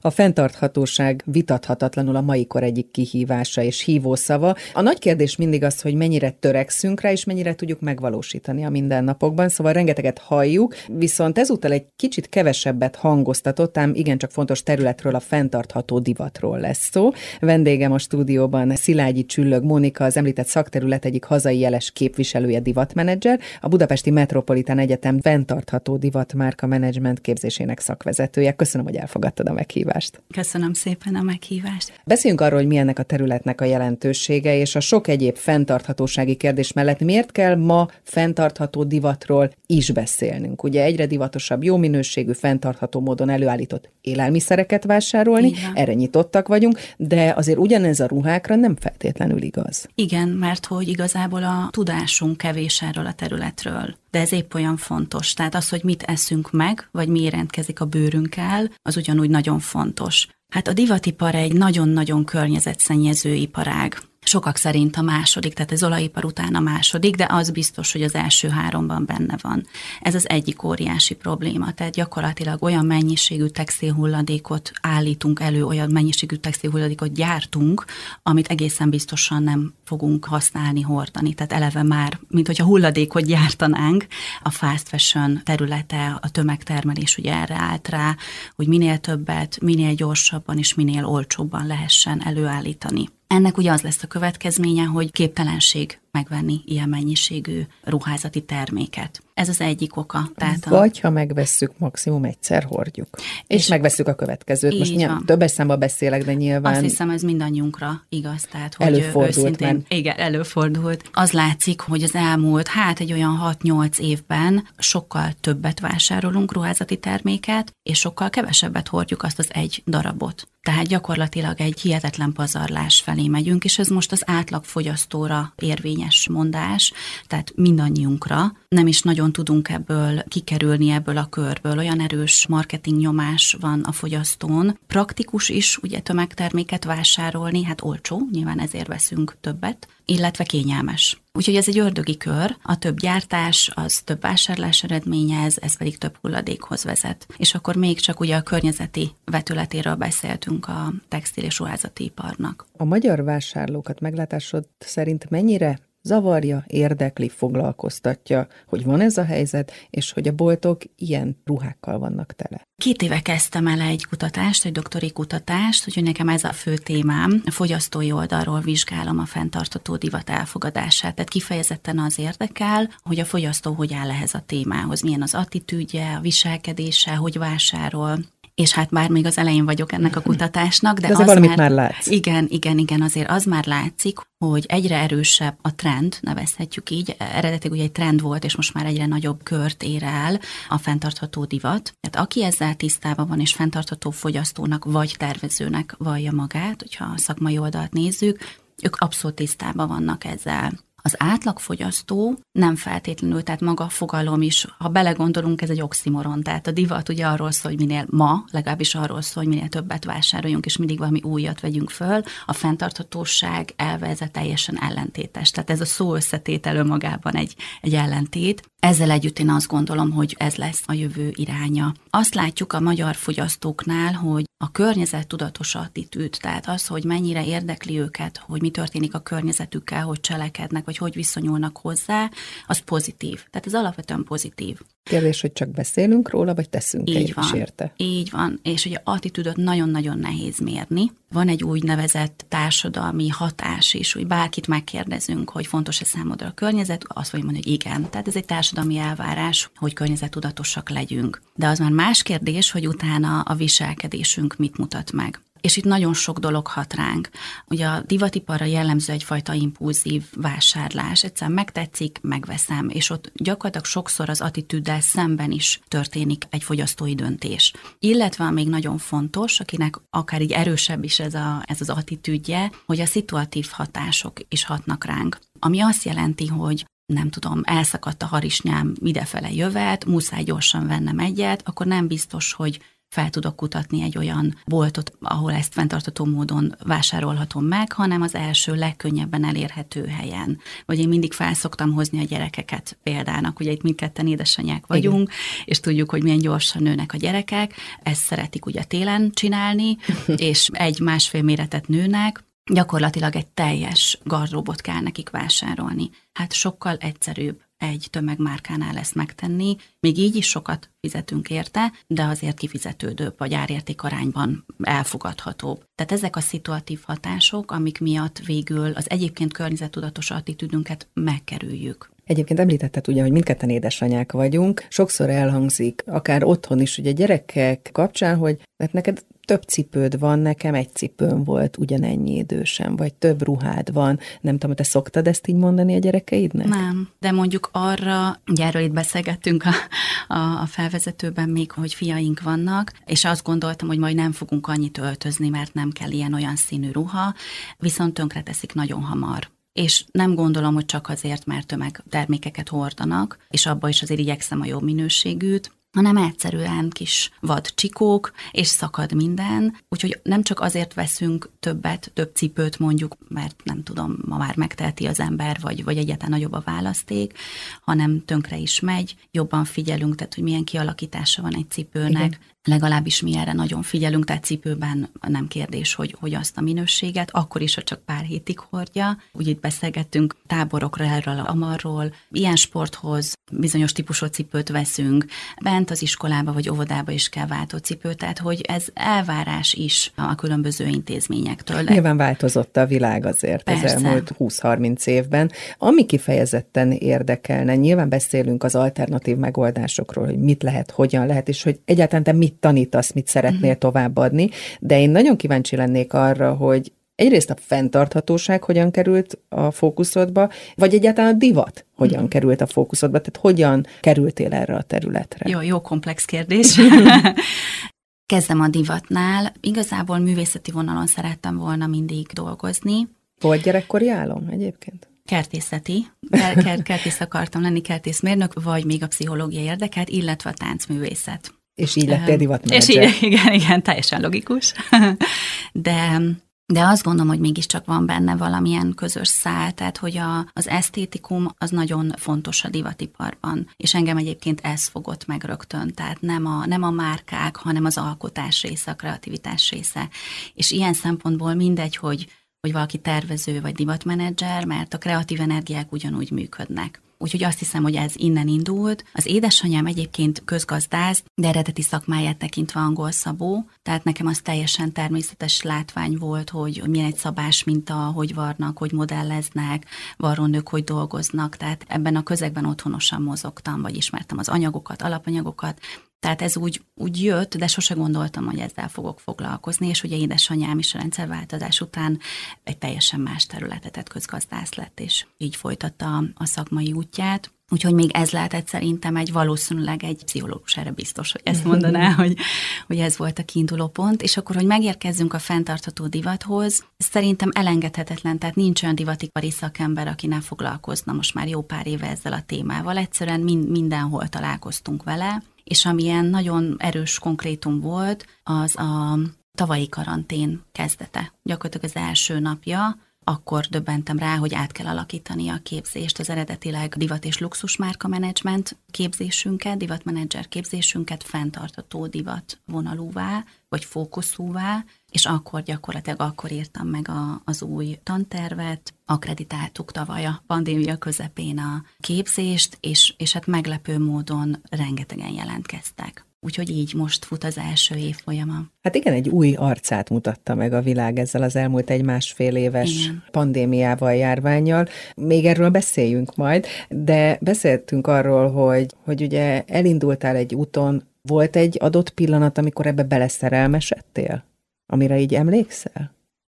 A fenntarthatóság vitathatatlanul a mai kor egyik kihívása és hívószava. A nagy kérdés mindig az, hogy mennyire törekszünk rá, és mennyire tudjuk megvalósítani a mindennapokban. Szóval rengeteget halljuk, viszont ezúttal egy kicsit kevesebbet hangoztatott, ám igencsak fontos területről, a fenntartható divatról lesz szó. Vendégem a stúdióban Szilágyi Csüllög Mónika, az említett szakterület egyik hazai jeles képviselője, divatmenedzser, a Budapesti Metropolitán Egyetem fenntartható divatmárka menedzsment képzésének szakvezetője. Köszönöm, hogy elfogadtad a meghívást meghívást. Köszönöm szépen a meghívást. Beszéljünk arról, hogy milyennek a területnek a jelentősége, és a sok egyéb fenntarthatósági kérdés mellett miért kell ma fenntartható divatról is beszélnünk. Ugye egyre divatosabb, jó minőségű, fenntartható módon előállított élelmiszereket vásárolni, erre nyitottak vagyunk, de azért ugyanez a ruhákra nem feltétlenül igaz. Igen, mert hogy igazából a tudásunk kevés erről a területről de ez épp olyan fontos. Tehát az, hogy mit eszünk meg, vagy mi érintkezik a bőrünkkel, az ugyanúgy nagyon fontos. Hát a divatipar egy nagyon-nagyon környezetszennyező iparág. Sokak szerint a második, tehát az olajipar után a második, de az biztos, hogy az első háromban benne van. Ez az egyik óriási probléma, tehát gyakorlatilag olyan mennyiségű textilhulladékot állítunk elő, olyan mennyiségű textilhulladékot gyártunk, amit egészen biztosan nem fogunk használni, hordani. Tehát eleve már, mint hogyha hulladékot gyártanánk, a fast fashion területe, a tömegtermelés ugye erre állt rá, hogy minél többet, minél gyorsabban és minél olcsóbban lehessen előállítani. Ennek ugye az lesz a következménye, hogy képtelenség megvenni ilyen mennyiségű ruházati terméket. Ez az egyik oka. Tehát Vagy a... ha megvesszük, maximum egyszer hordjuk. És, és megvesszük a következőt. Most nyilván, többes számba beszélek, de nyilván... Azt hiszem, ez mindannyiunkra igaz. Tehát, hogy előfordult őszintén, már. Igen, előfordult. Az látszik, hogy az elmúlt, hát egy olyan 6-8 évben sokkal többet vásárolunk ruházati terméket, és sokkal kevesebbet hordjuk azt az egy darabot. Tehát gyakorlatilag egy hihetetlen pazarlás felé megyünk, és ez most az átlagfogyasztóra érvényes mondás, tehát mindannyiunkra. Nem is nagyon tudunk ebből kikerülni ebből a körből. Olyan erős marketing nyomás van a fogyasztón. Praktikus is ugye tömegterméket vásárolni, hát olcsó, nyilván ezért veszünk többet, illetve kényelmes. Úgyhogy ez egy ördögi kör, a több gyártás, az több vásárlás eredményez, ez pedig több hulladékhoz vezet. És akkor még csak ugye a környezeti vetületéről beszéltünk a textil és ruházati iparnak. A magyar vásárlókat meglátásod szerint mennyire zavarja, érdekli, foglalkoztatja, hogy van ez a helyzet, és hogy a boltok ilyen ruhákkal vannak tele. Két éve kezdtem el egy kutatást, egy doktori kutatást, úgyhogy nekem ez a fő témám. A fogyasztói oldalról vizsgálom a fenntartató divat elfogadását. Tehát kifejezetten az érdekel, hogy a fogyasztó hogy áll ehhez a témához, milyen az attitűdje, a viselkedése, hogy vásárol, és hát már még az elején vagyok ennek a kutatásnak, de, de az valamit már, már látsz. Igen, igen, igen, azért az már látszik, hogy egyre erősebb a trend, nevezhetjük így, eredetileg ugye egy trend volt, és most már egyre nagyobb kört ér el a fenntartható divat. Tehát aki ezzel tisztában van, és fenntartható fogyasztónak vagy tervezőnek vallja magát, hogyha a szakmai oldalt nézzük, ők abszolút tisztában vannak ezzel. Az átlagfogyasztó nem feltétlenül, tehát maga a fogalom is, ha belegondolunk, ez egy oximoron. Tehát a divat ugye arról szól, hogy minél ma, legalábbis arról szól, hogy minél többet vásároljunk, és mindig valami újat vegyünk föl. A fenntarthatóság elve teljesen ellentétes. Tehát ez a szó összetétel önmagában egy, egy ellentét. Ezzel együtt én azt gondolom, hogy ez lesz a jövő iránya. Azt látjuk a magyar fogyasztóknál, hogy a környezet tudatos attitűd, tehát az, hogy mennyire érdekli őket, hogy mi történik a környezetükkel, hogy cselekednek, vagy hogy viszonyulnak hozzá, az pozitív. Tehát ez alapvetően pozitív. Kérdés, hogy csak beszélünk róla, vagy teszünk így van, is érte? Így van, és ugye attitűdöt nagyon-nagyon nehéz mérni. Van egy úgynevezett társadalmi hatás is, hogy bárkit megkérdezünk, hogy fontos-e számodra a környezet, azt fogja mondani, hogy igen. Tehát ez egy társadalmi elvárás, hogy környezetudatosak legyünk. De az már más kérdés, hogy utána a viselkedésünk mit mutat meg. És itt nagyon sok dolog hat ránk. Ugye a divatiparra jellemző egyfajta impulzív vásárlás. Egyszerűen megtetszik, megveszem, és ott gyakorlatilag sokszor az attitűddel szemben is történik egy fogyasztói döntés. Illetve még nagyon fontos, akinek akár így erősebb is ez, a, ez az attitűdje, hogy a szituatív hatások is hatnak ránk. Ami azt jelenti, hogy nem tudom, elszakadt a harisnyám, idefele jövet, muszáj gyorsan vennem egyet, akkor nem biztos, hogy fel tudok kutatni egy olyan boltot, ahol ezt fenntartató módon vásárolhatom meg, hanem az első legkönnyebben elérhető helyen. Vagy én mindig felszoktam hozni a gyerekeket példának, ugye itt mindketten édesanyák vagyunk, Igen. és tudjuk, hogy milyen gyorsan nőnek a gyerekek, ezt szeretik ugye télen csinálni, és egy-másfél méretet nőnek, gyakorlatilag egy teljes gardróbot kell nekik vásárolni. Hát sokkal egyszerűbb egy tömegmárkánál ezt megtenni. Még így is sokat fizetünk érte, de azért kifizetődőbb, vagy árérték arányban elfogadhatóbb. Tehát ezek a szituatív hatások, amik miatt végül az egyébként környezetudatos attitűdünket megkerüljük. Egyébként említetted ugye, hogy mindketten édesanyák vagyunk. Sokszor elhangzik, akár otthon is, ugye gyerekek kapcsán, hogy mert neked több cipőd van, nekem egy cipőm volt ugyanennyi idősen, vagy több ruhád van. Nem tudom, te szoktad ezt így mondani a gyerekeidnek? Nem, de mondjuk arra, ugye erről itt beszélgettünk a, a, a felvezetőben még, hogy fiaink vannak, és azt gondoltam, hogy majd nem fogunk annyit öltözni, mert nem kell ilyen-olyan színű ruha, viszont tönkreteszik nagyon hamar és nem gondolom, hogy csak azért, mert tömegtermékeket hordanak, és abba is azért igyekszem a jobb minőségűt, hanem egyszerűen kis vad csikók, és szakad minden, úgyhogy nem csak azért veszünk többet, több cipőt mondjuk, mert nem tudom, ma már megteheti az ember, vagy, vagy egyáltalán nagyobb a választék, hanem tönkre is megy, jobban figyelünk, tehát hogy milyen kialakítása van egy cipőnek, Igen legalábbis mi erre nagyon figyelünk, tehát cipőben nem kérdés, hogy, hogy azt a minőséget, akkor is, ha csak pár hétig hordja. Úgy itt beszélgettünk táborokra, erről, amarról, ilyen sporthoz bizonyos típusú cipőt veszünk, bent az iskolába vagy óvodába is kell váltó cipő, tehát hogy ez elvárás is a különböző intézményektől. Nyilván változott a világ azért Persze. az elmúlt 20-30 évben. Ami kifejezetten érdekelne, nyilván beszélünk az alternatív megoldásokról, hogy mit lehet, hogyan lehet, és hogy egyáltalán te mit tanítasz, mit szeretnél uh-huh. továbbadni, de én nagyon kíváncsi lennék arra, hogy egyrészt a fenntarthatóság hogyan került a fókuszodba, vagy egyáltalán a divat hogyan uh-huh. került a fókuszodba, tehát hogyan kerültél erre a területre? Jó, jó komplex kérdés. Kezdem a divatnál. Igazából művészeti vonalon szerettem volna mindig dolgozni. Volt gyerekkori álom egyébként? kertészeti, kertész akartam lenni, kertészmérnök, vagy még a pszichológia érdekelt, illetve a táncművészet. És így lettél divatmenedzser. És így, igen, igen, teljesen logikus. De de azt gondolom, hogy mégiscsak van benne valamilyen közös szál, tehát hogy a, az esztétikum az nagyon fontos a divatiparban, és engem egyébként ez fogott meg rögtön, tehát nem a, nem a márkák, hanem az alkotás része, a kreativitás része. És ilyen szempontból mindegy, hogy, hogy valaki tervező vagy divatmenedzser, mert a kreatív energiák ugyanúgy működnek. Úgyhogy azt hiszem, hogy ez innen indult. Az édesanyám egyébként közgazdász, de eredeti szakmáját tekintve angol szabó, tehát nekem az teljesen természetes látvány volt, hogy milyen egy szabás minta, hogy varnak, hogy modelleznek, varrónők hogy dolgoznak, tehát ebben a közegben otthonosan mozogtam, vagy ismertem az anyagokat, alapanyagokat, tehát ez úgy, úgy jött, de sose gondoltam, hogy ezzel fogok foglalkozni, és ugye édesanyám is a rendszerváltozás után egy teljesen más területet, tehát közgazdász lett, és így folytatta a szakmai útját. Úgyhogy még ez lehetett szerintem egy valószínűleg egy pszichológus erre biztos, hogy ezt mondaná, hogy, hogy ez volt a kiinduló pont. És akkor, hogy megérkezzünk a fenntartható divathoz, szerintem elengedhetetlen, tehát nincs olyan divatipari szakember, aki ne foglalkozna most már jó pár éve ezzel a témával. Egyszerűen mind, mindenhol találkoztunk vele, és amilyen nagyon erős konkrétum volt, az a tavalyi karantén kezdete. Gyakorlatilag az első napja, akkor döbbentem rá, hogy át kell alakítani a képzést, az eredetileg divat és luxus márka menedzsment képzésünket, divatmenedzser képzésünket fenntartató divat vonalúvá, vagy fókuszúvá, és akkor gyakorlatilag akkor írtam meg a, az új tantervet, akreditáltuk tavaly a pandémia közepén a képzést, és, és hát meglepő módon rengetegen jelentkeztek. Úgyhogy így most fut az első év folyama. Hát igen, egy új arcát mutatta meg a világ ezzel az elmúlt egy másfél éves igen. pandémiával, járványjal. Még erről beszéljünk majd, de beszéltünk arról, hogy, hogy ugye elindultál egy úton, volt egy adott pillanat, amikor ebbe beleszerelmesedtél? Amire így emlékszel?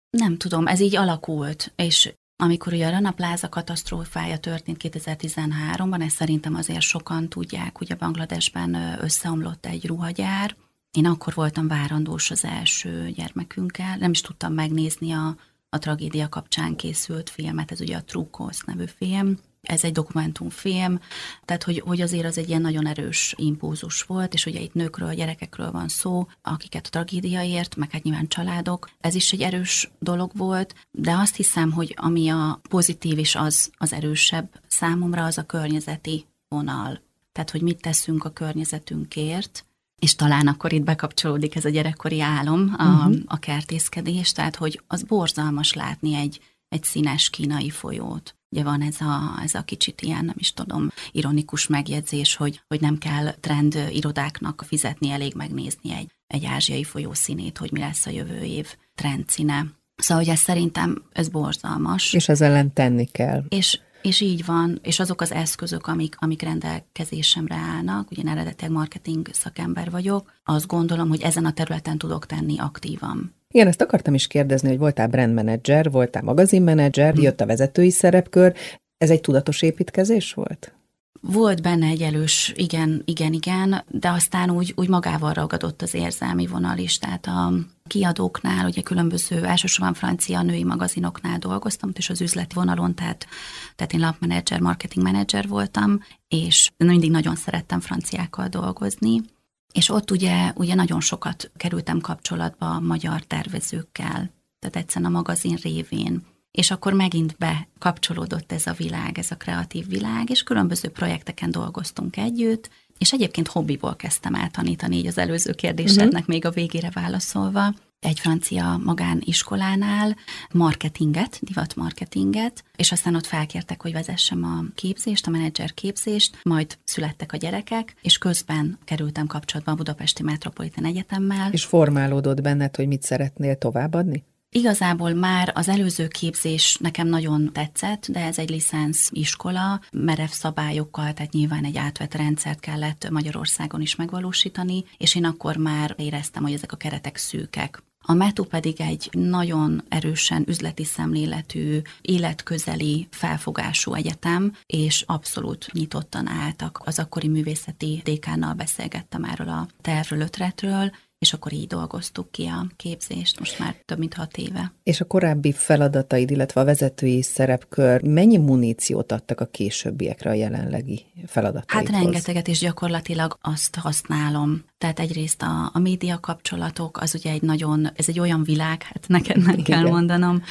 Nem tudom, ez így alakult, és amikor ugye a Rana Plaza katasztrófája történt 2013-ban, ezt szerintem azért sokan tudják, a Bangladesben összeomlott egy ruhagyár. Én akkor voltam várandós az első gyermekünkkel, nem is tudtam megnézni a, a tragédia kapcsán készült filmet, ez ugye a True Cost nevű film, ez egy dokumentumfilm, tehát hogy, hogy azért az egy ilyen nagyon erős impulzus volt, és ugye itt nőkről, gyerekekről van szó, akiket a tragédia ért, meg hát nyilván családok. Ez is egy erős dolog volt, de azt hiszem, hogy ami a pozitív is az, az erősebb számomra, az a környezeti vonal. Tehát, hogy mit teszünk a környezetünkért, és talán akkor itt bekapcsolódik ez a gyerekkori álom, a, uh-huh. a kertészkedés, tehát hogy az borzalmas látni egy, egy színes kínai folyót. Ugye van ez a, ez a kicsit ilyen, nem is tudom, ironikus megjegyzés, hogy, hogy nem kell trend irodáknak fizetni, elég megnézni egy, egy ázsiai folyó színét, hogy mi lesz a jövő év trendszíne. Szóval, hogy ez szerintem ez borzalmas. És ez ellen tenni kell. És és így van, és azok az eszközök, amik, amik rendelkezésemre állnak, ugye eredetileg marketing szakember vagyok, azt gondolom, hogy ezen a területen tudok tenni aktívan. Igen, ezt akartam is kérdezni, hogy voltál brandmanager, voltál magazinmenedzser, jött a vezetői szerepkör. Ez egy tudatos építkezés volt? Volt benne egy elős, igen, igen, igen, de aztán úgy, úgy magával ragadott az érzelmi vonal is, tehát a kiadóknál, ugye különböző, elsősorban francia női magazinoknál dolgoztam, és az üzleti vonalon, tehát, tehát én lapmenedzser, marketing menedzser voltam, és mindig nagyon szerettem franciákkal dolgozni, és ott ugye, ugye nagyon sokat kerültem kapcsolatba a magyar tervezőkkel, tehát egyszerűen a magazin révén és akkor megint bekapcsolódott ez a világ, ez a kreatív világ, és különböző projekteken dolgoztunk együtt, és egyébként hobbiból kezdtem el tanítani, így az előző kérdésednek uh-huh. még a végére válaszolva, egy francia magániskolánál marketinget, divat marketinget, és aztán ott felkértek, hogy vezessem a képzést, a menedzser képzést, majd születtek a gyerekek, és közben kerültem kapcsolatba a Budapesti Metropolitan Egyetemmel. És formálódott benned, hogy mit szeretnél továbbadni? Igazából már az előző képzés nekem nagyon tetszett, de ez egy licensz iskola, merev szabályokkal, tehát nyilván egy átvett rendszert kellett Magyarországon is megvalósítani, és én akkor már éreztem, hogy ezek a keretek szűkek. A METU pedig egy nagyon erősen üzleti szemléletű, életközeli felfogású egyetem, és abszolút nyitottan álltak. Az akkori művészeti dékánnal beszélgettem erről a tervről, ötletről, és akkor így dolgoztuk ki a képzést, most már több mint hat éve. És a korábbi feladataid, illetve a vezetői szerepkör mennyi muníciót adtak a későbbiekre a jelenlegi feladataidhoz? Hát rengeteget, és gyakorlatilag azt használom. Tehát egyrészt a, a média kapcsolatok, az ugye egy nagyon, ez egy olyan világ, hát neked nem kell mondanom,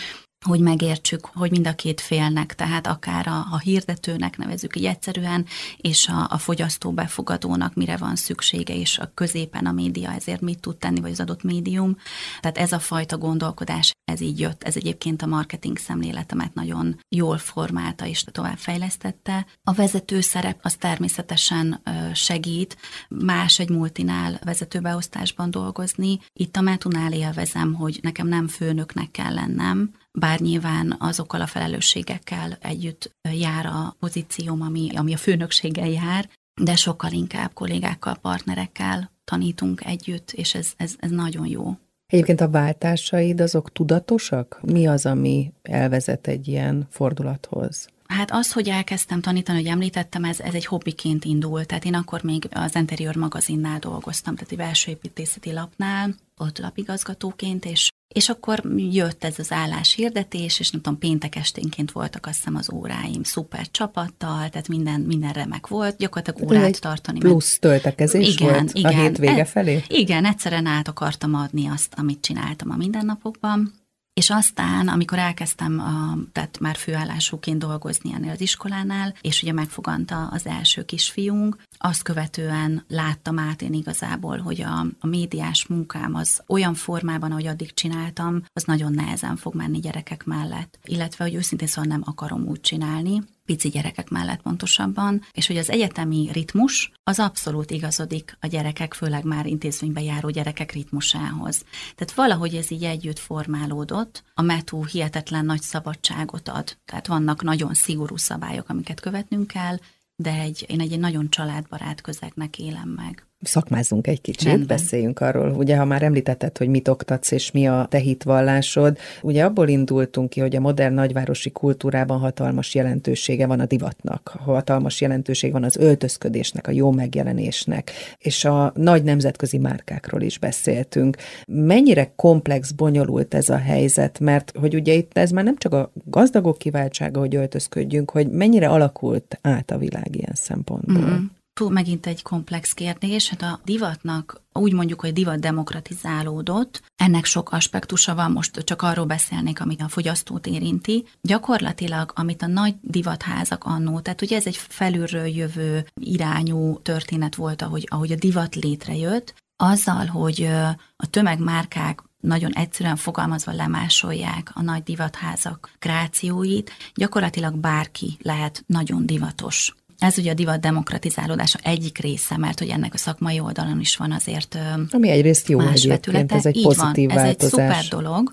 hogy megértsük, hogy mind a két félnek, tehát akár a, a hirdetőnek nevezük így egyszerűen, és a, a fogyasztó befogadónak mire van szüksége, és a középen a média ezért mit tud tenni, vagy az adott médium. Tehát ez a fajta gondolkodás, ez így jött. Ez egyébként a marketing szemléletemet nagyon jól formálta és továbbfejlesztette. A vezető szerep az természetesen segít más egy multinál vezetőbeosztásban dolgozni. Itt a Metunál élvezem, hogy nekem nem főnöknek kell lennem, bár nyilván azokkal a felelősségekkel együtt jár a pozícióm, ami, ami a főnökséggel jár, de sokkal inkább kollégákkal, partnerekkel tanítunk együtt, és ez, ez, ez nagyon jó. Egyébként a váltásaid azok tudatosak? Mi az, ami elvezet egy ilyen fordulathoz? Hát az, hogy elkezdtem tanítani, hogy említettem, ez, ez egy hobbiként indult. Tehát én akkor még az Interior magazinnál dolgoztam, tehát egy belső építészeti lapnál, ott lapigazgatóként, és és akkor jött ez az állás hirdetés, és nem tudom, péntek esténként voltak azt hiszem az óráim szuper csapattal, tehát minden, minden remek volt, gyakorlatilag órát egy tartani. Plusz töltekezés igen, volt igen, a hétvége felé? Igen, egyszerűen át akartam adni azt, amit csináltam a mindennapokban, és aztán, amikor elkezdtem, a, tehát már főállásúként dolgozni ennél az iskolánál, és ugye megfoganta az első kisfiunk, azt követően láttam át én igazából, hogy a, a médiás munkám az olyan formában, ahogy addig csináltam, az nagyon nehezen fog menni gyerekek mellett. Illetve, hogy őszintén szóval nem akarom úgy csinálni, pici gyerekek mellett pontosabban, és hogy az egyetemi ritmus az abszolút igazodik a gyerekek, főleg már intézménybe járó gyerekek ritmusához. Tehát valahogy ez így együtt formálódott, a METU hihetetlen nagy szabadságot ad, tehát vannak nagyon szigorú szabályok, amiket követnünk kell, de egy, én egy, egy nagyon családbarát közegnek élem meg. Szakmázunk egy kicsit, Rendben. beszéljünk arról. Ugye, ha már említetted, hogy mit oktatsz és mi a te hitvallásod, ugye abból indultunk ki, hogy a modern nagyvárosi kultúrában hatalmas jelentősége van a divatnak, hatalmas jelentőség van az öltözködésnek, a jó megjelenésnek, és a nagy nemzetközi márkákról is beszéltünk. Mennyire komplex, bonyolult ez a helyzet, mert hogy ugye itt ez már nem csak a gazdagok kiváltsága, hogy öltözködjünk, hogy mennyire alakult át a világ ilyen szempontból. Mm-hmm. Fú, megint egy komplex kérdés. Hát a divatnak úgy mondjuk, hogy divat demokratizálódott, ennek sok aspektusa van, most csak arról beszélnék, amit a fogyasztót érinti. Gyakorlatilag, amit a nagy divatházak annó, tehát ugye ez egy felülről jövő irányú történet volt, ahogy, ahogy a divat létrejött, azzal, hogy a tömegmárkák nagyon egyszerűen fogalmazva lemásolják a nagy divatházak krációit, gyakorlatilag bárki lehet nagyon divatos. Ez ugye a divat demokratizálódása egyik része, mert hogy ennek a szakmai oldalon is van azért Ami egyrészt jó más vetülete. ez egy Így pozitív van, változás. ez egy szuper dolog,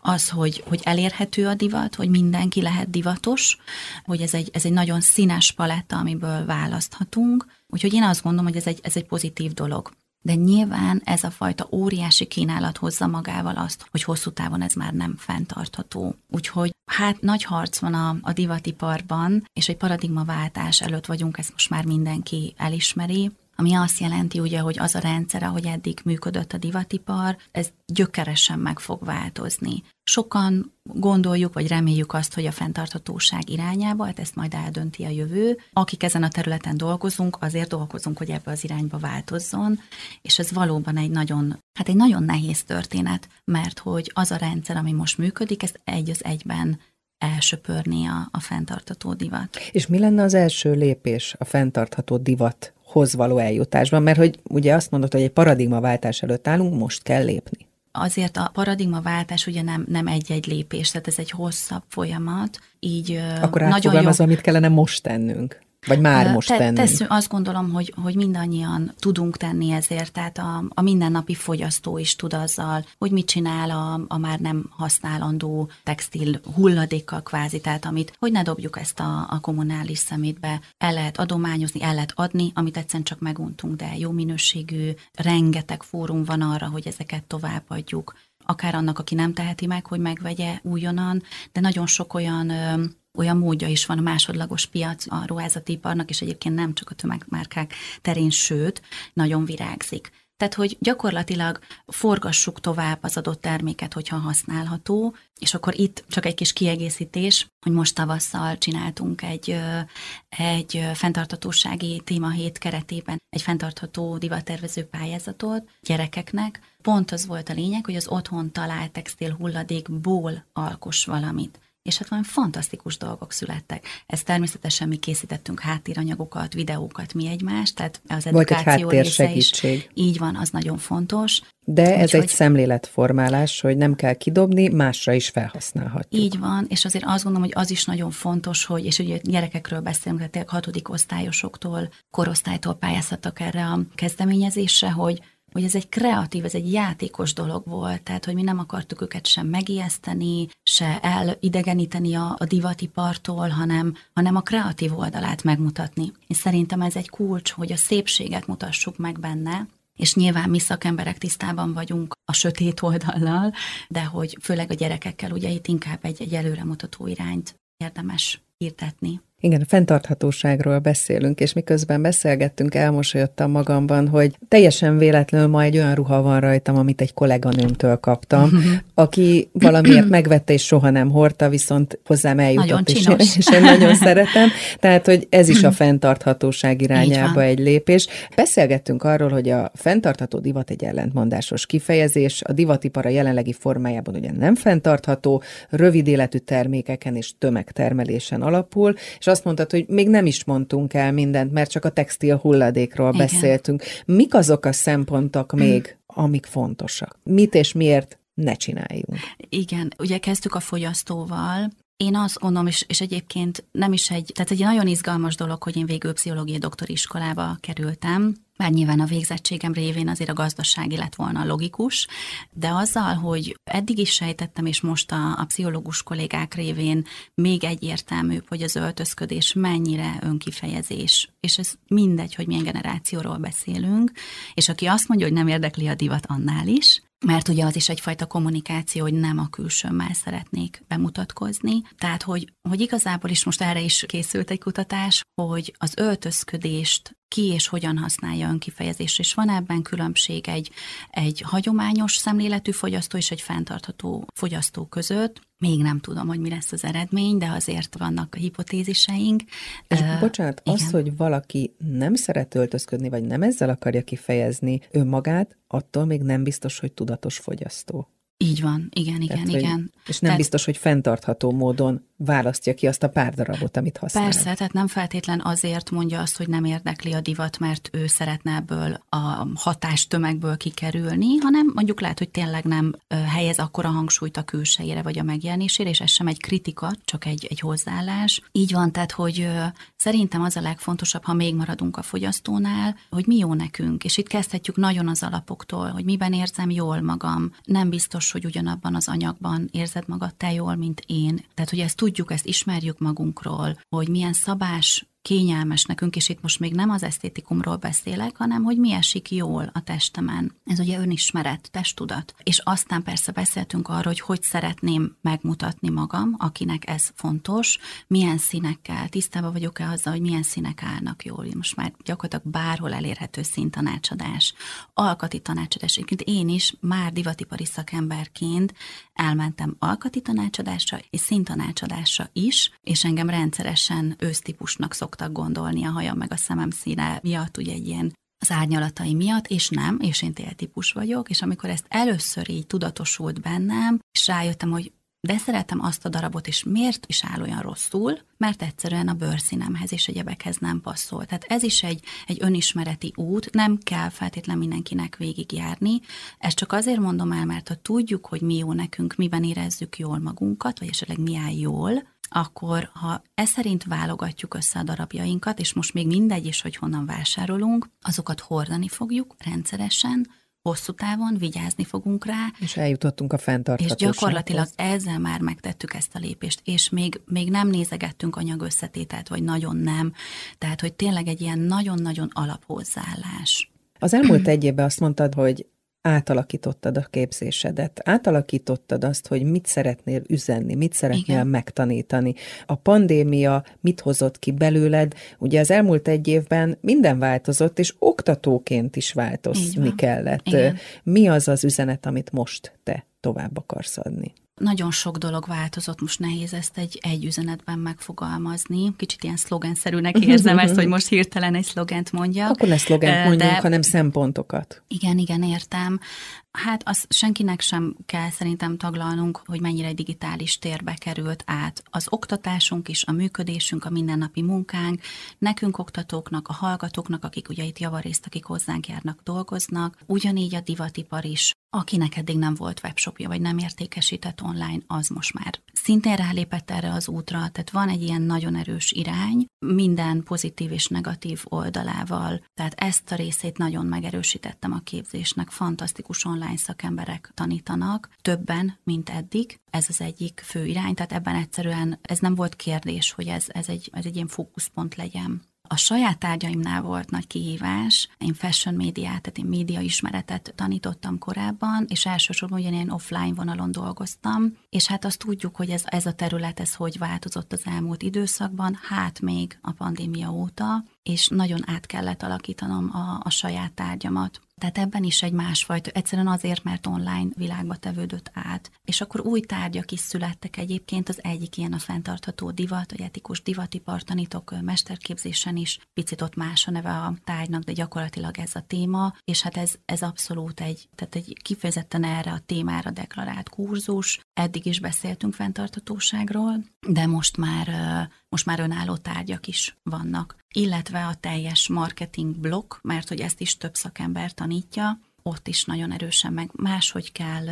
az, hogy, hogy elérhető a divat, hogy mindenki lehet divatos, hogy ez egy, ez egy nagyon színes paletta, amiből választhatunk, úgyhogy én azt gondolom, hogy ez egy, ez egy pozitív dolog. De nyilván ez a fajta óriási kínálat hozza magával azt, hogy hosszú távon ez már nem fenntartható. Úgyhogy hát nagy harc van a, a divatiparban, és egy paradigmaváltás előtt vagyunk, ezt most már mindenki elismeri ami azt jelenti ugye, hogy az a rendszer, ahogy eddig működött a divatipar, ez gyökeresen meg fog változni. Sokan gondoljuk, vagy reméljük azt, hogy a fenntarthatóság irányába, hát ezt majd eldönti a jövő. Akik ezen a területen dolgozunk, azért dolgozunk, hogy ebbe az irányba változzon, és ez valóban egy nagyon, hát egy nagyon nehéz történet, mert hogy az a rendszer, ami most működik, ezt egy az egyben elsöpörni a, a fenntartható divat. És mi lenne az első lépés a fenntartható divat hoz való eljutásban, mert hogy ugye azt mondod, hogy egy paradigmaváltás előtt állunk, most kell lépni. Azért a paradigmaváltás ugye nem, nem egy-egy lépés, tehát ez egy hosszabb folyamat, így Akkor nagyon jó... az, amit kellene most tennünk. Vagy már most Te, tenni? Teszünk, azt gondolom, hogy, hogy mindannyian tudunk tenni ezért, tehát a, a mindennapi fogyasztó is tud azzal, hogy mit csinál a, a már nem használandó textil hulladékkal kvázi, tehát amit, hogy ne dobjuk ezt a, a kommunális szemétbe, el lehet adományozni, el lehet adni, amit egyszerűen csak meguntunk, de jó minőségű, rengeteg fórum van arra, hogy ezeket továbbadjuk akár annak, aki nem teheti meg, hogy megvegye újonnan, de nagyon sok olyan olyan módja is van a másodlagos piac a ruházatiparnak, és egyébként nem csak a tömegmárkák terén, sőt, nagyon virágzik. Tehát, hogy gyakorlatilag forgassuk tovább az adott terméket, hogyha használható, és akkor itt csak egy kis kiegészítés, hogy most tavasszal csináltunk egy, egy fenntartatósági témahét keretében egy fenntartható divattervező pályázatot gyerekeknek. Pont az volt a lényeg, hogy az otthon talált textil hulladékból alkos valamit és hát valami fantasztikus dolgok születtek. Ez természetesen mi készítettünk háttéranyagokat, videókat mi egymást, tehát az edukáció Volt egy segítség. Is, így van, az nagyon fontos. De ez Úgy, egy szemléletformálás, hogy nem kell kidobni, másra is felhasználhatjuk. Így van, és azért azt gondolom, hogy az is nagyon fontos, hogy, és ugye gyerekekről beszélünk, tehát hatodik osztályosoktól, korosztálytól pályázhattak erre a kezdeményezésre, hogy hogy ez egy kreatív, ez egy játékos dolog volt, tehát hogy mi nem akartuk őket sem megijeszteni, se elidegeníteni a, a divatipartól, hanem, hanem a kreatív oldalát megmutatni. És szerintem ez egy kulcs, hogy a szépséget mutassuk meg benne, és nyilván mi szakemberek tisztában vagyunk a sötét oldallal, de hogy főleg a gyerekekkel ugye itt inkább egy, egy előremutató irányt érdemes hirdetni. Igen, a fenntarthatóságról beszélünk, és miközben beszélgettünk, elmosolyodtam magamban, hogy teljesen véletlenül ma egy olyan ruha van rajtam, amit egy kolléganőmtől kaptam, aki valamiért megvette és soha nem hordta, viszont hozzám eljutott, és, és én nagyon szeretem. Tehát, hogy ez is a fenntarthatóság irányába egy lépés. Beszélgettünk arról, hogy a fenntartható divat egy ellentmondásos kifejezés, a divatipar a jelenlegi formájában ugye nem fenntartható, rövid életű termékeken és tömegtermelésen alapul, és azt mondtad, hogy még nem is mondtunk el mindent, mert csak a textil hulladékról Igen. beszéltünk. Mik azok a szempontok még, amik fontosak? Mit és miért ne csináljunk? Igen, ugye kezdtük a fogyasztóval, Én azt gondolom, és, és egyébként nem is egy, tehát egy nagyon izgalmas dolog, hogy én végül pszichológiai doktoriskolába kerültem, bár nyilván a végzettségem révén azért a gazdasági lett volna logikus, de azzal, hogy eddig is sejtettem, és most a, a pszichológus kollégák révén még egyértelműbb, hogy az öltözködés mennyire önkifejezés, és ez mindegy, hogy milyen generációról beszélünk, és aki azt mondja, hogy nem érdekli a divat annál is, mert ugye az is egyfajta kommunikáció, hogy nem a külsőmmel szeretnék bemutatkozni. Tehát, hogy, hogy igazából is most erre is készült egy kutatás, hogy az öltözködést ki és hogyan használja önkifejezés, és van ebben különbség egy, egy hagyományos szemléletű fogyasztó és egy fenntartható fogyasztó között. Még nem tudom, hogy mi lesz az eredmény, de azért vannak hipotéziseink. És uh, bocsánat, igen. az, hogy valaki nem szeret öltözködni, vagy nem ezzel akarja kifejezni önmagát, attól még nem biztos, hogy tudatos fogyasztó. Így van, igen, igen, Tehát, igen. És nem tehát, biztos, hogy fenntartható módon választja ki azt a pár darabot, amit használ. Persze, tehát nem feltétlen azért mondja azt, hogy nem érdekli a divat, mert ő szeretne ebből a hatás tömegből kikerülni, hanem mondjuk lehet, hogy tényleg nem helyez akkora hangsúlyt a külsejére vagy a megjelenésére, és ez sem egy kritika, csak egy, egy hozzáállás. Így van, tehát, hogy szerintem az a legfontosabb, ha még maradunk a fogyasztónál, hogy mi jó nekünk, és itt kezdhetjük nagyon az alapoktól, hogy miben érzem jól magam. Nem biztos, hogy ugyanabban az anyagban érzed magad te jól, mint én. Tehát, hogy ezt tudjuk, ezt ismerjük magunkról, hogy milyen szabás kényelmes nekünk, és itt most még nem az esztétikumról beszélek, hanem hogy mi esik jól a testemen. Ez ugye önismeret, testtudat. És aztán persze beszéltünk arról, hogy hogy szeretném megmutatni magam, akinek ez fontos, milyen színekkel, tisztában vagyok-e azzal, hogy milyen színek állnak jól. Most már gyakorlatilag bárhol elérhető szintanácsadás, alkati tanácsadás. Én is már divatipari szakemberként elmentem alkati tanácsadásra és színtanácsadásra is, és engem rendszeresen ősztípusnak szok szoktak gondolni a hajam meg a szemem színe miatt, ugye egy ilyen az árnyalatai miatt, és nem, és én téltípus vagyok, és amikor ezt először így tudatosult bennem, és rájöttem, hogy de szeretem azt a darabot, és miért is áll olyan rosszul, mert egyszerűen a bőrszínemhez és egyebekhez nem passzol. Tehát ez is egy, egy önismereti út, nem kell feltétlen mindenkinek végigjárni. Ezt csak azért mondom el, mert ha tudjuk, hogy mi jó nekünk, miben érezzük jól magunkat, vagy esetleg mi áll jól, akkor ha e szerint válogatjuk össze a darabjainkat, és most még mindegy is, hogy honnan vásárolunk, azokat hordani fogjuk rendszeresen, hosszú távon vigyázni fogunk rá. És eljutottunk a fenntarthatósághoz. És gyakorlatilag ezzel már megtettük ezt a lépést, és még, még nem nézegettünk anyagösszetételt, vagy nagyon nem. Tehát, hogy tényleg egy ilyen nagyon-nagyon alaphozzáállás. Az elmúlt egy évben azt mondtad, hogy átalakítottad a képzésedet, átalakítottad azt, hogy mit szeretnél üzenni, mit szeretnél Igen. megtanítani. A pandémia mit hozott ki belőled? Ugye az elmúlt egy évben minden változott, és oktatóként is változni kellett. Igen. Mi az az üzenet, amit most te tovább akarsz adni? Nagyon sok dolog változott, most nehéz ezt egy, egy üzenetben megfogalmazni. Kicsit ilyen szlogenszerűnek érzem ezt, hogy most hirtelen egy szlogent mondjak. Akkor ne szlogent mondjunk, de... hanem szempontokat. Igen, igen, értem. Hát azt senkinek sem kell szerintem taglalnunk, hogy mennyire digitális térbe került át. Az oktatásunk is, a működésünk, a mindennapi munkánk, nekünk oktatóknak, a hallgatóknak, akik ugye itt javarészt, akik hozzánk járnak, dolgoznak, ugyanígy a divatipar is, akinek eddig nem volt webshopja, vagy nem értékesített online, az most már szintén rálépett erre az útra, tehát van egy ilyen nagyon erős irány, minden pozitív és negatív oldalával, tehát ezt a részét nagyon megerősítettem a képzésnek, fantasztikus online szakemberek tanítanak, többen, mint eddig, ez az egyik fő irány, tehát ebben egyszerűen ez nem volt kérdés, hogy ez, ez, egy, ez egy ilyen fókuszpont legyen. A saját tárgyaimnál volt nagy kihívás. Én fashion médiát, tehát én média ismeretet tanítottam korábban, és elsősorban ugyanilyen offline vonalon dolgoztam, és hát azt tudjuk, hogy ez, ez a terület, ez hogy változott az elmúlt időszakban, hát még a pandémia óta, és nagyon át kellett alakítanom a, a saját tárgyamat. Tehát ebben is egy másfajta, egyszerűen azért, mert online világba tevődött át. És akkor új tárgyak is születtek egyébként, az egyik ilyen a fenntartható divat, vagy etikus divatipar tanítok mesterképzésen is. Picit ott más a neve a tárgynak, de gyakorlatilag ez a téma, és hát ez, ez abszolút egy, tehát egy kifejezetten erre a témára deklarált kurzus. Eddig is beszéltünk fenntarthatóságról, de most már, most már önálló tárgyak is vannak illetve a teljes marketing blokk, mert hogy ezt is több szakember tanítja, ott is nagyon erősen meg máshogy kell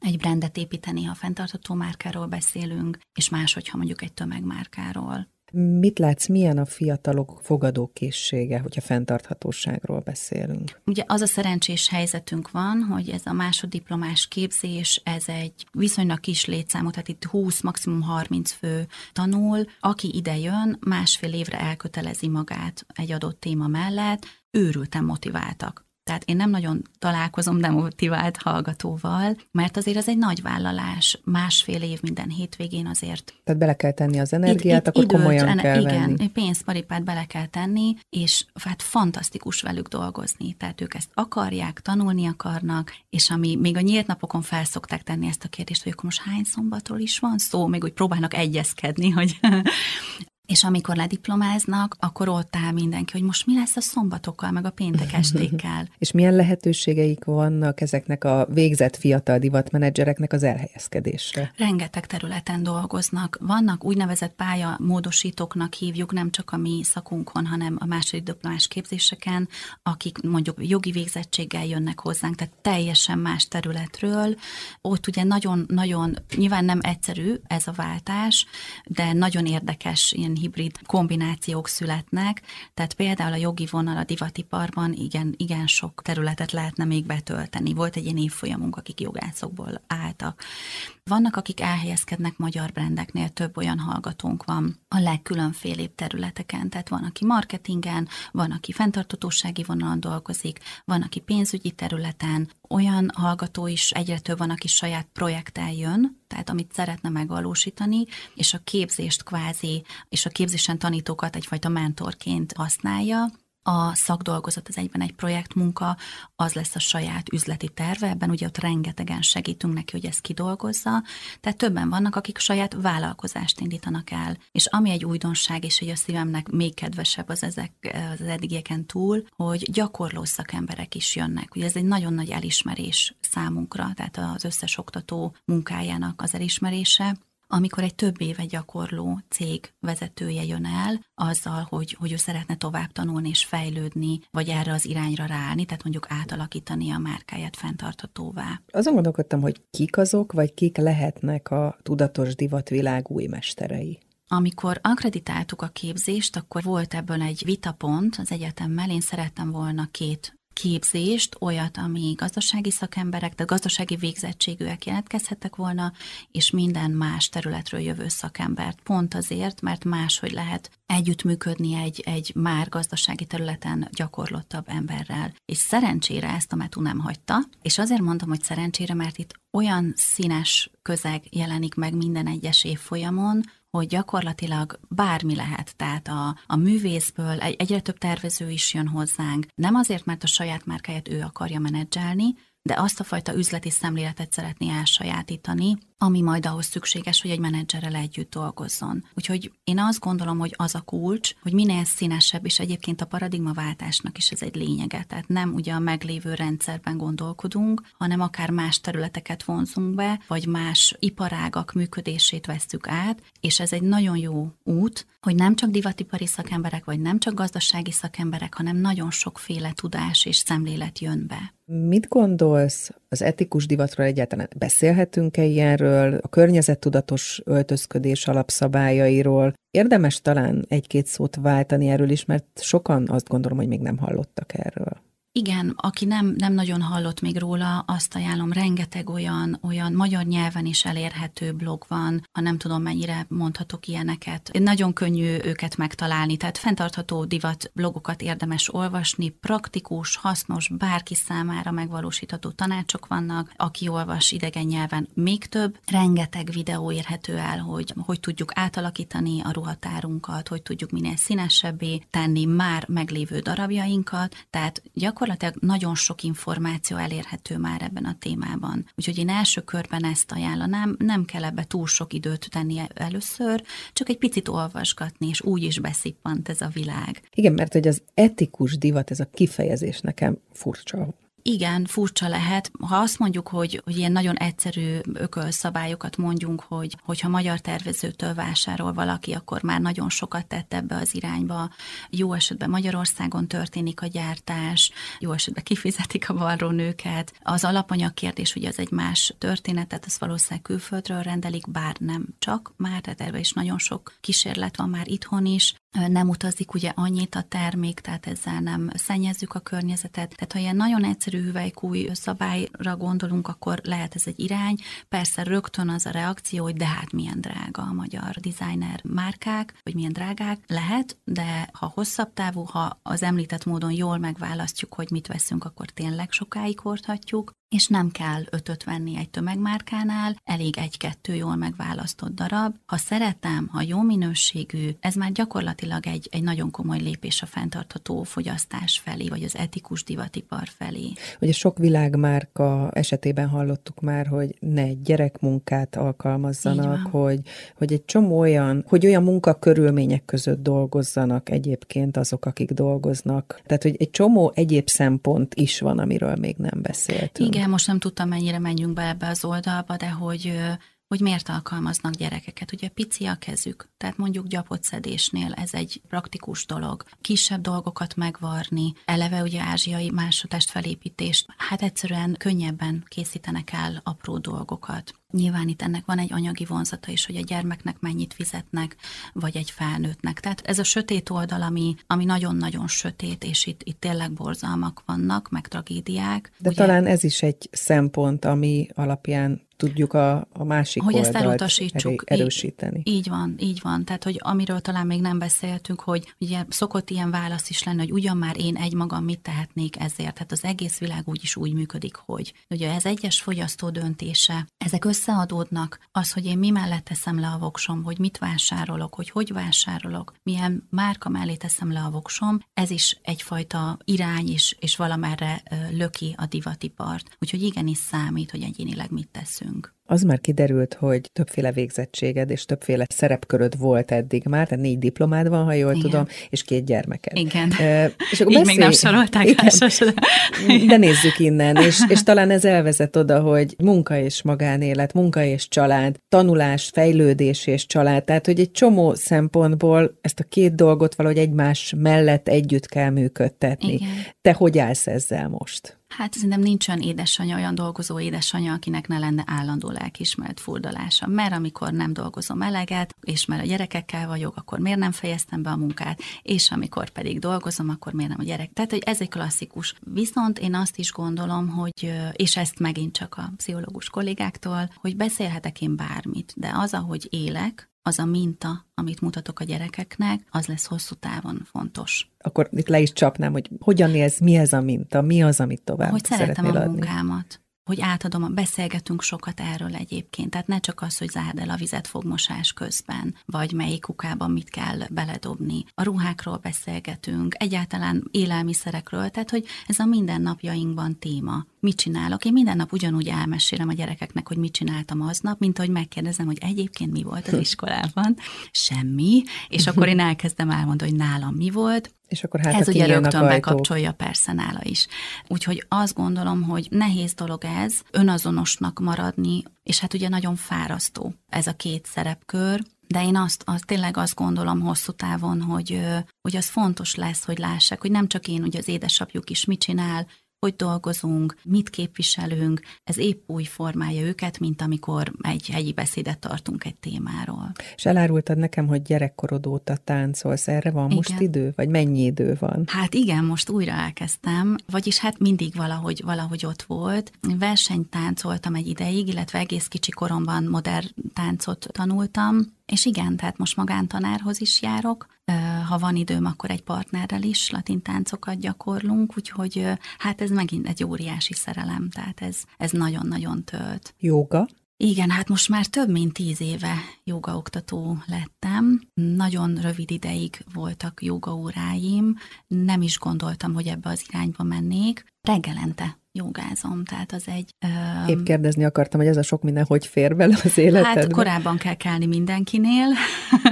egy brandet építeni, ha fenntartató márkáról beszélünk, és máshogy, ha mondjuk egy tömegmárkáról. Mit látsz, milyen a fiatalok fogadókészsége, hogyha fenntarthatóságról beszélünk? Ugye az a szerencsés helyzetünk van, hogy ez a másoddiplomás képzés, ez egy viszonylag kis létszámú, tehát itt 20, maximum 30 fő tanul. Aki ide jön, másfél évre elkötelezi magát egy adott téma mellett, őrülten motiváltak. Tehát én nem nagyon találkozom demotivált hallgatóval, mert azért az egy nagy vállalás, másfél év minden hétvégén azért. Tehát bele kell tenni az energiát, itt, akkor időt, komolyan ene, kell igen, venni. pénzparipát bele kell tenni, és hát fantasztikus velük dolgozni. Tehát ők ezt akarják, tanulni akarnak, és ami még a nyílt napokon felszokták tenni ezt a kérdést, hogy akkor most hány szombatról is van szó, még úgy próbálnak egyezkedni, hogy és amikor lediplomáznak, akkor ott áll mindenki, hogy most mi lesz a szombatokkal, meg a péntek estékkel. és milyen lehetőségeik vannak ezeknek a végzett fiatal divatmenedzsereknek az elhelyezkedésre? Rengeteg területen dolgoznak. Vannak úgynevezett pálya módosítóknak hívjuk, nem csak a mi szakunkon, hanem a második diplomás képzéseken, akik mondjuk jogi végzettséggel jönnek hozzánk, tehát teljesen más területről. Ott ugye nagyon-nagyon, nyilván nem egyszerű ez a váltás, de nagyon érdekes ilyen hibrid kombinációk születnek, tehát például a jogi vonal a divatiparban igen, igen sok területet lehetne még betölteni. Volt egy ilyen évfolyamunk, akik jogászokból álltak. Vannak, akik elhelyezkednek magyar brendeknél, több olyan hallgatónk van a legkülönfélébb területeken, tehát van, aki marketingen, van, aki fenntartatósági vonalon dolgozik, van, aki pénzügyi területen, olyan hallgató is egyre több van, aki saját projekttel jön, tehát amit szeretne megvalósítani, és a képzést kvázi, és a képzésen tanítókat egyfajta mentorként használja, a szakdolgozat az egyben egy projektmunka, az lesz a saját üzleti terve, ebben ugye ott rengetegen segítünk neki, hogy ezt kidolgozza, tehát többen vannak, akik saját vállalkozást indítanak el, és ami egy újdonság, és hogy a szívemnek még kedvesebb az ezek az eddigieken túl, hogy gyakorló szakemberek is jönnek. Ugye ez egy nagyon nagy elismerés számunkra, tehát az összes oktató munkájának az elismerése, amikor egy több éve gyakorló cég vezetője jön el azzal, hogy, hogy ő szeretne tovább tanulni és fejlődni, vagy erre az irányra ráállni, tehát mondjuk átalakítani a márkáját fenntarthatóvá. Azon gondolkodtam, hogy kik azok, vagy kik lehetnek a tudatos divatvilág új mesterei. Amikor akreditáltuk a képzést, akkor volt ebből egy vitapont az egyetemmel, én szerettem volna két képzést, olyat, ami gazdasági szakemberek, de gazdasági végzettségűek jelentkezhettek volna, és minden más területről jövő szakembert. Pont azért, mert máshogy lehet együttműködni egy, egy már gazdasági területen gyakorlottabb emberrel. És szerencsére ezt a METU nem hagyta, és azért mondom, hogy szerencsére, mert itt olyan színes közeg jelenik meg minden egyes évfolyamon, hogy gyakorlatilag bármi lehet, tehát a, a művészből egy, egyre több tervező is jön hozzánk, nem azért, mert a saját márkáját ő akarja menedzselni, de azt a fajta üzleti szemléletet szeretné elsajátítani, ami majd ahhoz szükséges, hogy egy menedzserrel együtt dolgozzon. Úgyhogy én azt gondolom, hogy az a kulcs, hogy minél színesebb, és egyébként a paradigmaváltásnak is ez egy lényege. Tehát nem ugye a meglévő rendszerben gondolkodunk, hanem akár más területeket vonzunk be, vagy más iparágak működését vesszük át, és ez egy nagyon jó út, hogy nem csak divatipari szakemberek, vagy nem csak gazdasági szakemberek, hanem nagyon sokféle tudás és szemlélet jön be. Mit gondolsz az etikus divatról egyáltalán? Beszélhetünk-e ilyenről, a környezettudatos öltözködés alapszabályairól? Érdemes talán egy-két szót váltani erről is, mert sokan azt gondolom, hogy még nem hallottak erről. Igen, aki nem, nem nagyon hallott még róla, azt ajánlom, rengeteg olyan, olyan magyar nyelven is elérhető blog van, ha nem tudom mennyire mondhatok ilyeneket. Nagyon könnyű őket megtalálni, tehát fenntartható divat blogokat érdemes olvasni, praktikus, hasznos, bárki számára megvalósítható tanácsok vannak, aki olvas idegen nyelven még több, rengeteg videó érhető el, hogy hogy tudjuk átalakítani a ruhatárunkat, hogy tudjuk minél színesebbé tenni már meglévő darabjainkat, tehát gyakorlatilag gyakorlatilag nagyon sok információ elérhető már ebben a témában. Úgyhogy én első körben ezt ajánlanám, nem kell ebbe túl sok időt tenni először, csak egy picit olvasgatni, és úgy is beszippant ez a világ. Igen, mert hogy az etikus divat, ez a kifejezés nekem furcsa igen, furcsa lehet. Ha azt mondjuk, hogy, hogy ilyen nagyon egyszerű ökölszabályokat mondjunk, hogy hogyha magyar tervezőtől vásárol valaki, akkor már nagyon sokat tett ebbe az irányba. Jó esetben Magyarországon történik a gyártás, jó esetben kifizetik a varrónőket. Az alapanyag kérdés, hogy az egy más történet, tehát ezt valószínűleg külföldről rendelik, bár nem csak már, tehát erre is nagyon sok kísérlet van már itthon is nem utazik ugye annyit a termék, tehát ezzel nem szennyezzük a környezetet. Tehát ha ilyen nagyon egyszerű hüvelykúj szabályra gondolunk, akkor lehet ez egy irány. Persze rögtön az a reakció, hogy de hát milyen drága a magyar designer márkák, vagy milyen drágák. Lehet, de ha hosszabb távú, ha az említett módon jól megválasztjuk, hogy mit veszünk, akkor tényleg sokáig hordhatjuk és nem kell ötöt venni egy tömegmárkánál, elég egy-kettő jól megválasztott darab. Ha szeretem, ha jó minőségű, ez már gyakorlatilag egy, egy nagyon komoly lépés a fenntartható fogyasztás felé, vagy az etikus divatipar felé. Ugye sok világmárka esetében hallottuk már, hogy ne gyerekmunkát alkalmazzanak, hogy, hogy egy csomó olyan, hogy olyan munkakörülmények között dolgozzanak egyébként azok, akik dolgoznak. Tehát, hogy egy csomó egyéb szempont is van, amiről még nem beszéltünk. Igen, igen, most nem tudtam, mennyire menjünk be ebbe az oldalba, de hogy hogy miért alkalmaznak gyerekeket. Ugye pici a kezük, tehát mondjuk gyapotszedésnél ez egy praktikus dolog. Kisebb dolgokat megvarni, eleve ugye ázsiai másodást felépítést, hát egyszerűen könnyebben készítenek el apró dolgokat. Nyilván itt ennek van egy anyagi vonzata is, hogy a gyermeknek mennyit fizetnek, vagy egy felnőttnek. Tehát ez a sötét oldal, ami, ami nagyon-nagyon sötét, és itt, itt tényleg borzalmak vannak, meg tragédiák. De ugye, talán ez is egy szempont, ami alapján tudjuk a, a másik hogy oldalt ezt elutasítsuk. erősíteni. Így, így van, így van. Tehát, hogy amiről talán még nem beszéltünk, hogy ugye szokott ilyen válasz is lenni, hogy ugyan már én egymagam mit tehetnék ezért. Tehát az egész világ úgy is úgy működik, hogy ugye ez egyes fogyasztó döntése, ezek összeadódnak, az, hogy én mi mellett teszem le a voksom, hogy mit vásárolok, hogy hogy vásárolok, milyen márka mellé teszem le a voksom, ez is egyfajta irány is, és valamerre löki a divatipart. Úgyhogy igenis számít, hogy egyénileg mit teszünk. Az már kiderült, hogy többféle végzettséged és többféle szerepköröd volt eddig már, tehát négy diplomád van, ha jól Igen. tudom, és két gyermeked. Igen. E, és akkor Így beszél... még nem sorolták Igen. De nézzük innen, és, és talán ez elvezet oda, hogy munka és magánélet, munka és család, tanulás, fejlődés és család, tehát hogy egy csomó szempontból ezt a két dolgot valahogy egymás mellett együtt kell működtetni. Igen. Te hogy állsz ezzel most? Hát szerintem nincs olyan édesanyja, olyan dolgozó édesanyja, akinek ne lenne állandó lelkismert furdalása. Mert amikor nem dolgozom eleget, és mert a gyerekekkel vagyok, akkor miért nem fejeztem be a munkát, és amikor pedig dolgozom, akkor miért nem a gyerek. Tehát, hogy ez egy klasszikus. Viszont én azt is gondolom, hogy, és ezt megint csak a pszichológus kollégáktól, hogy beszélhetek én bármit, de az, ahogy élek, az a minta, amit mutatok a gyerekeknek, az lesz hosszú távon fontos. Akkor itt le is csapnám, hogy hogyan élsz, mi ez a minta, mi az, amit tovább Hogy szeretem a adni. Hogy átadom, beszélgetünk sokat erről egyébként. Tehát ne csak az, hogy zárd el a vizet fogmosás közben, vagy melyik kukában mit kell beledobni. A ruhákról beszélgetünk, egyáltalán élelmiszerekről, tehát hogy ez a mindennapjainkban téma. Mit csinálok? Én minden nap ugyanúgy elmesélem a gyerekeknek, hogy mit csináltam aznap, mint ahogy megkérdezem, hogy egyébként mi volt az iskolában. Semmi. És akkor én elkezdem elmondani, hogy nálam mi volt, és akkor hát ez ugye rögtön bekapcsolja persze nála is. Úgyhogy azt gondolom, hogy nehéz dolog ez, önazonosnak maradni, és hát ugye nagyon fárasztó ez a két szerepkör, de én azt, azt tényleg azt gondolom hosszú távon, hogy, hogy az fontos lesz, hogy lássák, hogy nem csak én, hogy az édesapjuk is mit csinál, hogy dolgozunk, mit képviselünk, ez épp új formája őket, mint amikor egy hegyi beszédet tartunk egy témáról. És elárultad nekem, hogy gyerekkorod óta táncolsz, erre van igen. most idő? Vagy mennyi idő van? Hát igen, most újra elkezdtem, vagyis hát mindig valahogy, valahogy ott volt. Versenytáncoltam egy ideig, illetve egész kicsi koromban modern táncot tanultam, és igen, tehát most magántanárhoz is járok, ha van időm, akkor egy partnerrel is latin táncokat gyakorlunk, úgyhogy hát ez megint egy óriási szerelem, tehát ez, ez nagyon-nagyon tölt. Jóga? Igen, hát most már több mint tíz éve jogaoktató lettem. Nagyon rövid ideig voltak jogaóráim, nem is gondoltam, hogy ebbe az irányba mennék. Reggelente jogázom, tehát az egy... Um, Épp kérdezni akartam, hogy ez a sok minden hogy fér bele az életedbe? Hát korábban kell kelni mindenkinél,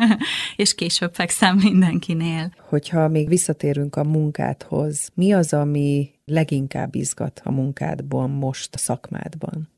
és később fekszem mindenkinél. Hogyha még visszatérünk a munkádhoz, mi az, ami leginkább izgat a munkádban most a szakmádban?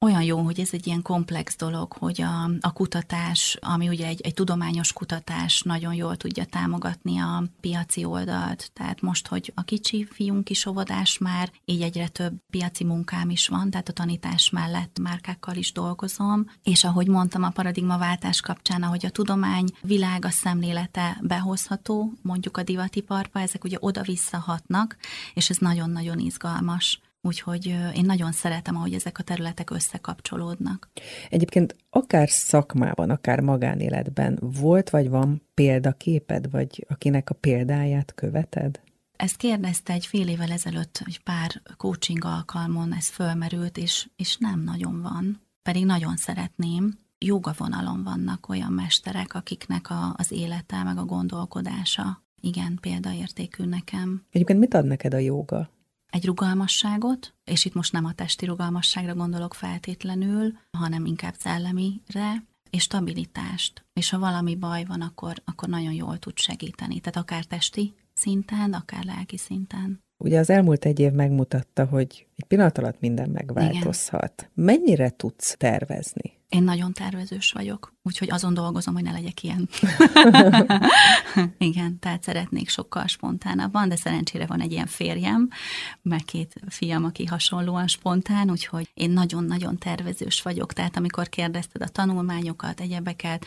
Olyan jó, hogy ez egy ilyen komplex dolog, hogy a, a kutatás, ami ugye egy, egy tudományos kutatás nagyon jól tudja támogatni a piaci oldalt. Tehát most, hogy a kicsi fiunk is óvodás már, így egyre több piaci munkám is van, tehát a tanítás mellett márkákkal is dolgozom. És ahogy mondtam a paradigmaváltás kapcsán, ahogy a tudomány világ a szemlélete behozható, mondjuk a divatiparba, ezek ugye oda-vissza hatnak, és ez nagyon-nagyon izgalmas. Úgyhogy én nagyon szeretem, ahogy ezek a területek összekapcsolódnak. Egyébként akár szakmában, akár magánéletben volt vagy van példaképed, vagy akinek a példáját követed? Ezt kérdezte egy fél évvel ezelőtt, egy pár coaching alkalmon ez fölmerült, és, és nem nagyon van. Pedig nagyon szeretném. Joga vonalon vannak olyan mesterek, akiknek a, az élete, meg a gondolkodása igen példaértékű nekem. Egyébként mit ad neked a joga? Egy rugalmasságot, és itt most nem a testi rugalmasságra gondolok feltétlenül, hanem inkább szellemire, és stabilitást. És ha valami baj van, akkor, akkor nagyon jól tud segíteni. Tehát akár testi szinten, akár lelki szinten. Ugye az elmúlt egy év megmutatta, hogy egy pillanat alatt minden megváltozhat. Igen. Mennyire tudsz tervezni? Én nagyon tervezős vagyok, úgyhogy azon dolgozom, hogy ne legyek ilyen. Igen, tehát szeretnék sokkal spontánabban, de szerencsére van egy ilyen férjem, meg két fiam, aki hasonlóan spontán, úgyhogy én nagyon-nagyon tervezős vagyok. Tehát amikor kérdezted a tanulmányokat, egyebeket,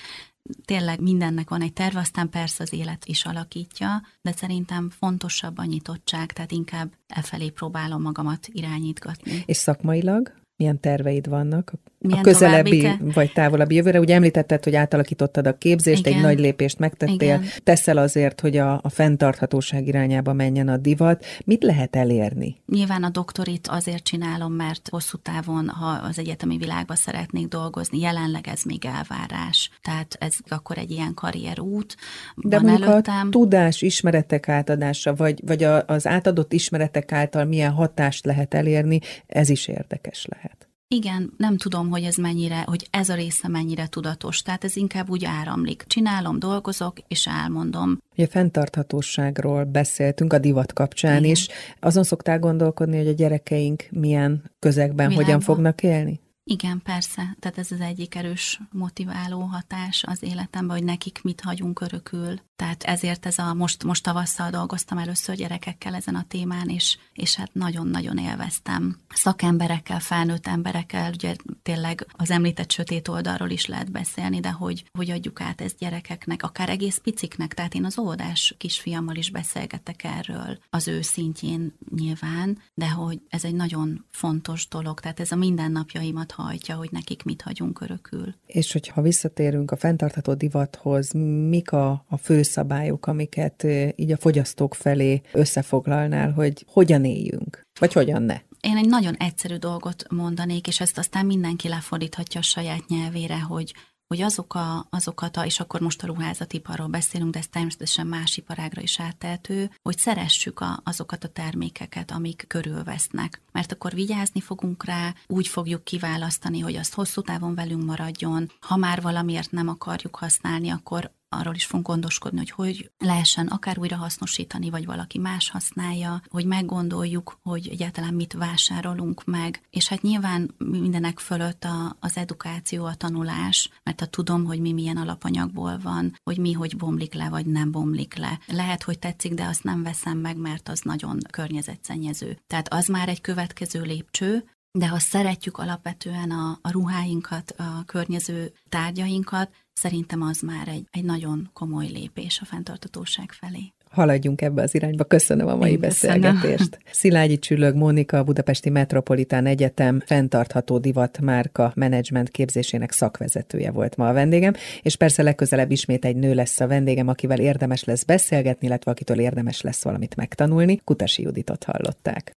tényleg mindennek van egy terve, aztán persze az élet is alakítja, de szerintem fontosabb a nyitottság, tehát inkább e felé próbálom magamat irányítgatni. És szakmailag? milyen terveid vannak milyen a közelebbi vagy távolabbi jövőre. Ugye említetted, hogy átalakítottad a képzést, Igen. egy nagy lépést megtettél, Igen. teszel azért, hogy a, a fenntarthatóság irányába menjen a divat. Mit lehet elérni? Nyilván a doktorit azért csinálom, mert hosszú távon, ha az egyetemi világban szeretnék dolgozni, jelenleg ez még elvárás. Tehát ez akkor egy ilyen karrierút. De van mondjuk előttem. a tudás, ismeretek átadása, vagy, vagy a, az átadott ismeretek által milyen hatást lehet elérni, ez is érdekes lehet. Igen, nem tudom, hogy ez mennyire, hogy ez a része mennyire tudatos, tehát ez inkább úgy áramlik. Csinálom, dolgozok, és elmondom. Ugye fenntarthatóságról beszéltünk a divat kapcsán Igen. is. Azon szoktál gondolkodni, hogy a gyerekeink milyen közegben, Világban. hogyan fognak élni? Igen, persze. Tehát ez az egyik erős motiváló hatás az életemben, hogy nekik mit hagyunk örökül. Tehát ezért ez a, most, most tavasszal dolgoztam először gyerekekkel ezen a témán, és, és hát nagyon-nagyon élveztem. Szakemberekkel, felnőtt emberekkel, ugye tényleg az említett sötét oldalról is lehet beszélni, de hogy, hogy adjuk át ezt gyerekeknek, akár egész piciknek, tehát én az óvodás kisfiammal is beszélgetek erről, az ő szintjén nyilván, de hogy ez egy nagyon fontos dolog, tehát ez a mindennapjaimat hajtja, hogy nekik mit hagyunk örökül. És hogyha visszatérünk a fenntartható divathoz, mik a, a fő szabályok, amiket így a fogyasztók felé összefoglalnál, hogy hogyan éljünk, vagy hogyan ne? Én egy nagyon egyszerű dolgot mondanék, és ezt aztán mindenki lefordíthatja a saját nyelvére, hogy hogy azok a, azokat, a, és akkor most a ruházatiparról beszélünk, de ez természetesen más iparágra is áttehető, hogy szeressük a, azokat a termékeket, amik körülvesznek. Mert akkor vigyázni fogunk rá, úgy fogjuk kiválasztani, hogy azt hosszú távon velünk maradjon. Ha már valamiért nem akarjuk használni, akkor arról is fogunk gondoskodni, hogy hogy lehessen akár újra hasznosítani, vagy valaki más használja, hogy meggondoljuk, hogy egyáltalán mit vásárolunk meg, és hát nyilván mindenek fölött a, az edukáció, a tanulás, mert ha tudom, hogy mi milyen alapanyagból van, hogy mi hogy bomlik le, vagy nem bomlik le. Lehet, hogy tetszik, de azt nem veszem meg, mert az nagyon környezetszennyező. Tehát az már egy következő lépcső, de ha szeretjük alapvetően a, a ruháinkat, a környező tárgyainkat, szerintem az már egy, egy nagyon komoly lépés a fenntartatóság felé haladjunk ebbe az irányba. Köszönöm a mai Én beszélgetést. Köszönöm. Szilágyi Csülög Mónika, a Budapesti Metropolitán Egyetem fenntartható divat márka menedzsment képzésének szakvezetője volt ma a vendégem, és persze legközelebb ismét egy nő lesz a vendégem, akivel érdemes lesz beszélgetni, illetve akitől érdemes lesz valamit megtanulni. Kutasi Juditot hallották.